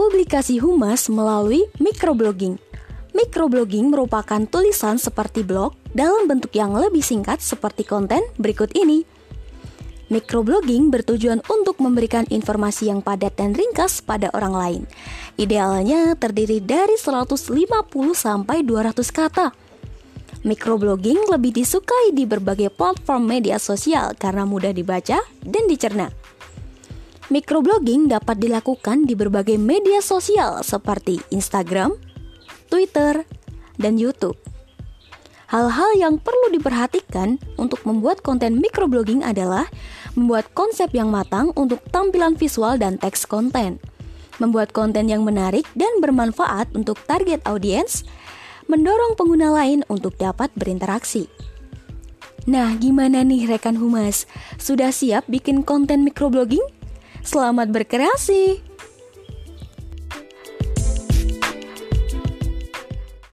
Publikasi humas melalui microblogging. Microblogging merupakan tulisan seperti blog dalam bentuk yang lebih singkat seperti konten berikut ini. Microblogging bertujuan untuk memberikan informasi yang padat dan ringkas pada orang lain. Idealnya terdiri dari 150 sampai 200 kata. Microblogging lebih disukai di berbagai platform media sosial karena mudah dibaca dan dicerna. Microblogging dapat dilakukan di berbagai media sosial seperti Instagram, Twitter, dan YouTube. Hal-hal yang perlu diperhatikan untuk membuat konten microblogging adalah membuat konsep yang matang untuk tampilan visual dan teks konten, membuat konten yang menarik dan bermanfaat untuk target audiens, mendorong pengguna lain untuk dapat berinteraksi. Nah, gimana nih rekan humas? Sudah siap bikin konten microblogging? Selamat berkreasi!